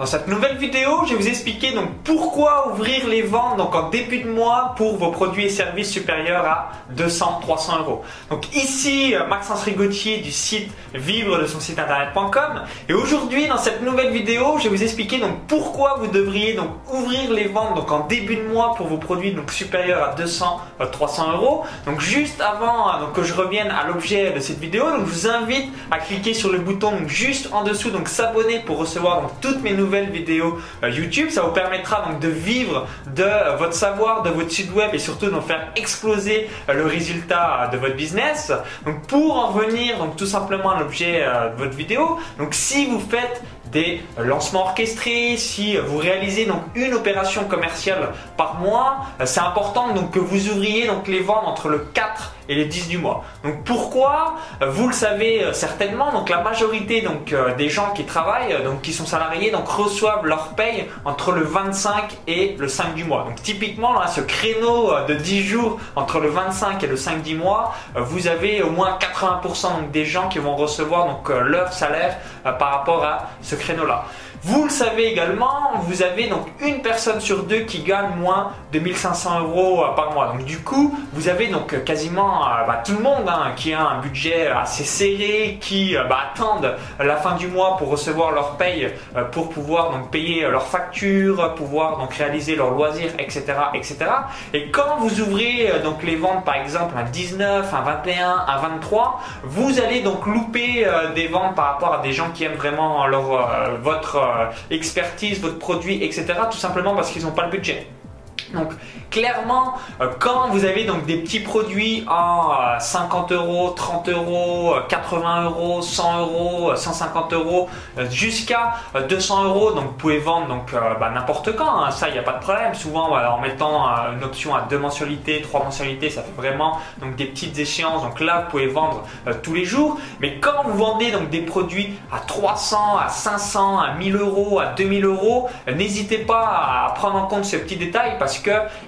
Dans cette nouvelle vidéo, je vais vous expliquer donc pourquoi ouvrir les ventes donc en début de mois pour vos produits et services supérieurs à 200-300 euros. Donc ici euh, Maxence Rigotier du site vivre de son site internet.com et aujourd'hui dans cette nouvelle vidéo, je vais vous expliquer donc pourquoi vous devriez donc ouvrir les ventes donc en début de mois pour vos produits donc supérieurs à 200-300 euros. Donc juste avant hein, donc que je revienne à l'objet de cette vidéo, je vous invite à cliquer sur le bouton juste en dessous donc s'abonner pour recevoir donc toutes mes nouvelles vidéo euh, YouTube. Ça vous permettra donc de vivre de euh, votre savoir, de votre site web et surtout de faire exploser euh, le résultat de votre business. Donc pour en venir donc tout simplement à l'objet de votre vidéo, donc si vous faites des lancements orchestrés, si vous réalisez donc une opération commerciale par mois, c'est important donc que vous ouvriez donc les ventes entre le 4 et les 10 du mois. Donc pourquoi? Vous le savez euh, certainement, donc la majorité donc euh, des gens qui travaillent, euh, donc qui sont salariés, donc reçoivent leur paye entre le 25 et le 5 du mois. Donc typiquement là, ce créneau de 10 jours entre le 25 et le 5 du mois, vous avez au moins 80% donc des gens qui vont recevoir donc leur salaire par rapport à ce créneau-là. Vous le savez également, vous avez donc une personne sur deux qui gagne moins de 1500 euros euh, par mois. Donc du coup, vous avez donc euh, quasiment euh, bah, tout le monde hein, qui a un budget assez serré, qui bah, attendent la fin du mois pour recevoir leur paye, pour pouvoir donc payer leurs factures, pouvoir donc réaliser leurs loisirs, etc., etc. Et quand vous ouvrez donc les ventes par exemple à 19, à 21, à 23, vous allez donc louper des ventes par rapport à des gens qui aiment vraiment leur votre expertise, votre produit, etc. Tout simplement parce qu'ils n'ont pas le budget. Donc clairement, euh, quand vous avez donc des petits produits à 50 euros, 30 euros, 80 euros, 100 euros, 150 euros, euh, jusqu'à 200 euros, donc vous pouvez vendre bah, n'importe quand. Hein, ça, il n'y a pas de problème. Souvent, en mettant une option à deux mensualités, trois mensualités, ça fait vraiment des petites échéances. Donc là, vous pouvez vendre tous les jours. Mais quand vous vendez donc des produits à 300, à 500, à 1000 euros, à 2000 euros, n'hésitez pas à prendre en compte ce petit détail parce que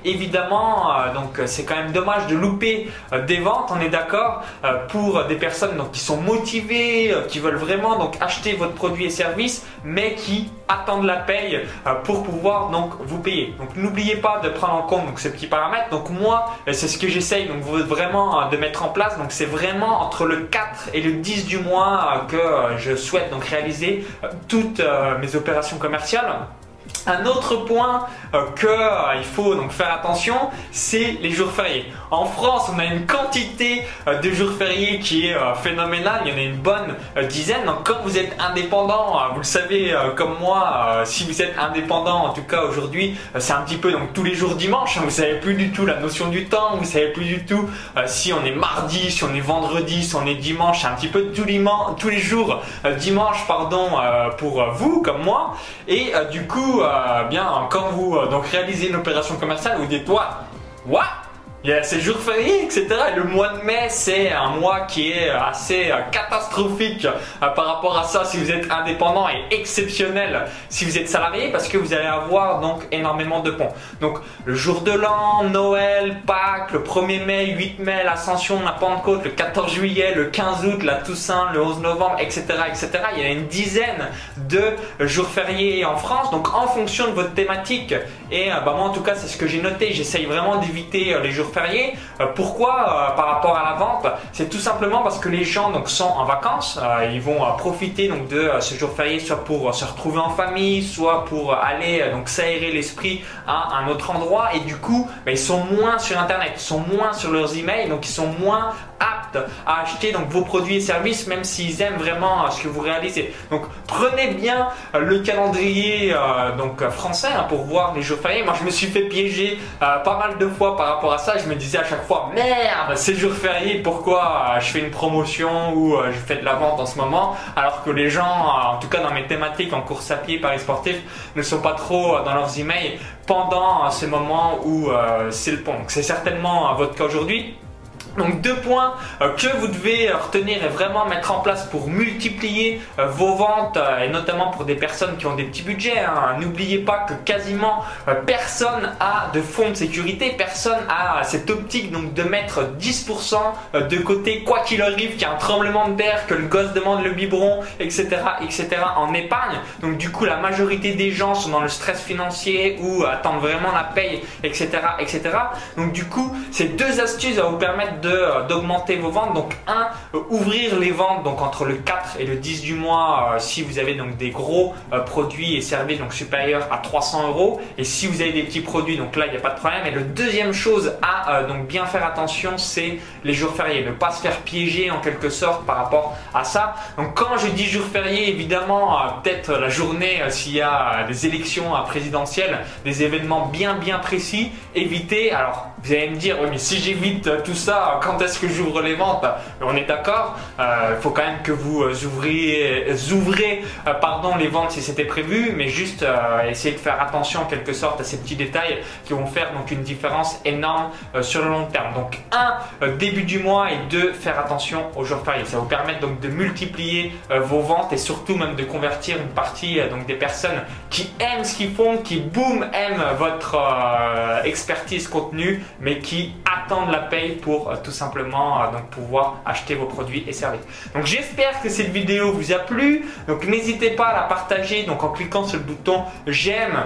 évidemment, euh, donc c'est quand même dommage de louper euh, des ventes, on est d'accord, euh, pour des personnes qui sont motivées, qui veulent vraiment acheter votre produit et service, mais qui attendent la paye pour pouvoir vous payer. Donc n'oubliez pas de prendre en compte donc ces petits paramètres. Donc moi, c'est ce que j'essaye vraiment de mettre en place. Donc c'est vraiment entre le 4 et le 10 du mois que je souhaite donc réaliser toutes mes opérations commerciales. Un autre point euh, qu'il euh, faut donc faire attention, c'est les jours fériés. En France, on a une quantité euh, de jours fériés qui est phénoménale. Il y en a une bonne dizaine. Donc, quand vous êtes indépendant, vous le savez comme moi, si vous êtes indépendant, en tout cas aujourd'hui, c'est un petit peu donc tous les jours dimanche. Hein. vous savez plus du tout la notion du temps. Vous savez plus du tout si on est mardi, si on est vendredi, si on est dimanche. C'est un petit peu tous les, les jours dimanche, pardon, pour vous comme moi. Et du coup euh, bien, quand vous euh, donc réalisez une opération commerciale, vous dites, what? What? Il y a ces jours fériés, etc. le mois de mai, c'est un mois qui est assez euh, catastrophique euh, par rapport à ça si vous êtes indépendant et exceptionnel si vous êtes salarié parce que vous allez avoir donc énormément de ponts. Donc le jour de l'an, Noël, Pâques, le 1er mai, 8 mai, l'Ascension, la Pentecôte, le 14 juillet, le 15 août, la Toussaint, le 11 novembre, etc. etc. Il y a une dizaine de jours fériés en France. Donc en fonction de votre thématique et euh, bah, moi en tout cas c'est ce que j'ai noté, j'essaye vraiment d'éviter les jours férié. Euh, pourquoi euh, par rapport à la vente? C'est tout simplement parce que les gens donc sont en vacances, euh, ils vont profiter donc de ce jour férié soit pour se retrouver en famille, soit pour aller donc s'aérer l'esprit à un autre endroit. Et du coup bah, ils sont moins sur internet, ils sont moins sur leurs emails, donc ils sont moins aptes à acheter donc vos produits et services même s'ils aiment vraiment ce que vous réalisez. Donc prenez bien le calendrier donc français hein, pour voir les jours fériés. Moi je me suis fait piéger pas mal de fois par rapport à ça je me disais à chaque fois merde, c'est jour férié, pourquoi euh, je fais une promotion ou euh, je fais de la vente en ce moment? Alors que les gens, euh, en tout cas dans mes thématiques en course à pied, paris sportif, ne sont pas trop dans leurs emails pendant ce moment où c'est le pont. C'est certainement votre cas aujourd'hui. Donc deux points euh, que vous devez retenir et vraiment mettre en place pour multiplier euh, vos ventes euh, et notamment pour des personnes qui ont des petits budgets. Hein. N'oubliez pas que quasiment personne a de fonds de sécurité, personne a cette optique donc de mettre 10% de côté quoi qu'il arrive, qu'il y a un tremblement de terre, que le gosse demande le biberon, etc., etc. en épargne. Donc du coup la majorité des gens sont dans le stress financier ou attendent vraiment la paye, etc., etc. Donc du coup ces deux astuces vont vous permettre euh, d'augmenter vos ventes. Donc un, euh, ouvrir les ventes donc entre le 4 et le 10 du mois euh, si vous avez donc des gros produits et services donc supérieurs à 300 euros. Et si vous avez des petits produits, donc là il n'y a pas de problème. Et le deuxième chose à donc bien faire attention, c'est les jours fériés. Ne pas se faire piéger en quelque sorte par rapport à ça. Donc quand je dis jours fériés, évidemment peut-être la journée s'il y a des élections présidentielles, des événements bien bien précis, évitez. Alors vous allez me dire, oui mais si j'évite tout ça quand est-ce que j'ouvre les ventes? On est d'accord, il euh, faut quand même que vous euh, ouvriez, ouvrez euh, pardon, les ventes si c'était prévu, mais juste essayer de faire attention en quelque sorte à ces petits détails qui vont faire donc une différence énorme sur le long terme. Donc un, début du mois et deux, faire attention aux jours fériés. Ça vous permet donc de multiplier vos ventes et surtout même de convertir une partie donc des personnes qui aiment ce qu'ils font, qui boum aiment votre expertise contenu, mais qui attendent la paye pour tout simplement euh, donc pouvoir acheter vos produits et services. Donc j'espère que cette vidéo vous a plu. Donc n'hésitez pas à la partager en cliquant sur le bouton j'aime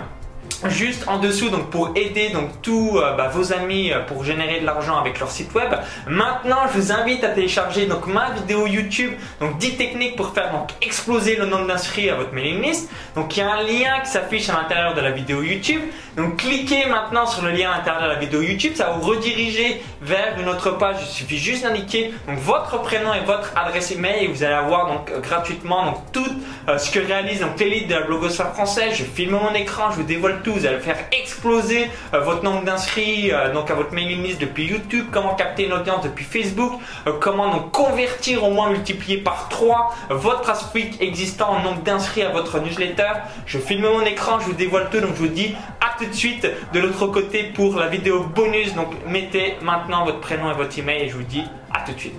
juste en dessous donc pour aider donc tous euh, bah, vos amis euh, pour générer de l'argent avec leur site web. Maintenant, je vous invite à télécharger donc ma vidéo YouTube donc 10 techniques pour faire donc exploser le nombre d'inscrits à votre mailing list. Donc il y a un lien qui s'affiche à l'intérieur de la vidéo YouTube. Donc cliquez maintenant sur le lien à l'intérieur de la vidéo YouTube, ça va vous rediriger vers une autre page. Il suffit juste d'indiquer votre prénom et votre adresse email et vous allez avoir donc gratuitement donc tout euh, ce que réalise donc l'élite de la blogosphère française. Je filme mon écran, je vous dévoile vous allez faire exploser euh, votre nombre d'inscrits euh, donc à votre mailing list depuis YouTube, comment capter une audience depuis Facebook, comment donc convertir au moins multiplier par 3 votre trafic existant en nombre d'inscrits à votre newsletter. Je filme mon écran, je vous dévoile tout, donc je vous dis à tout de suite de l'autre côté pour la vidéo bonus. Donc mettez maintenant votre prénom et votre email et je vous dis à tout de suite.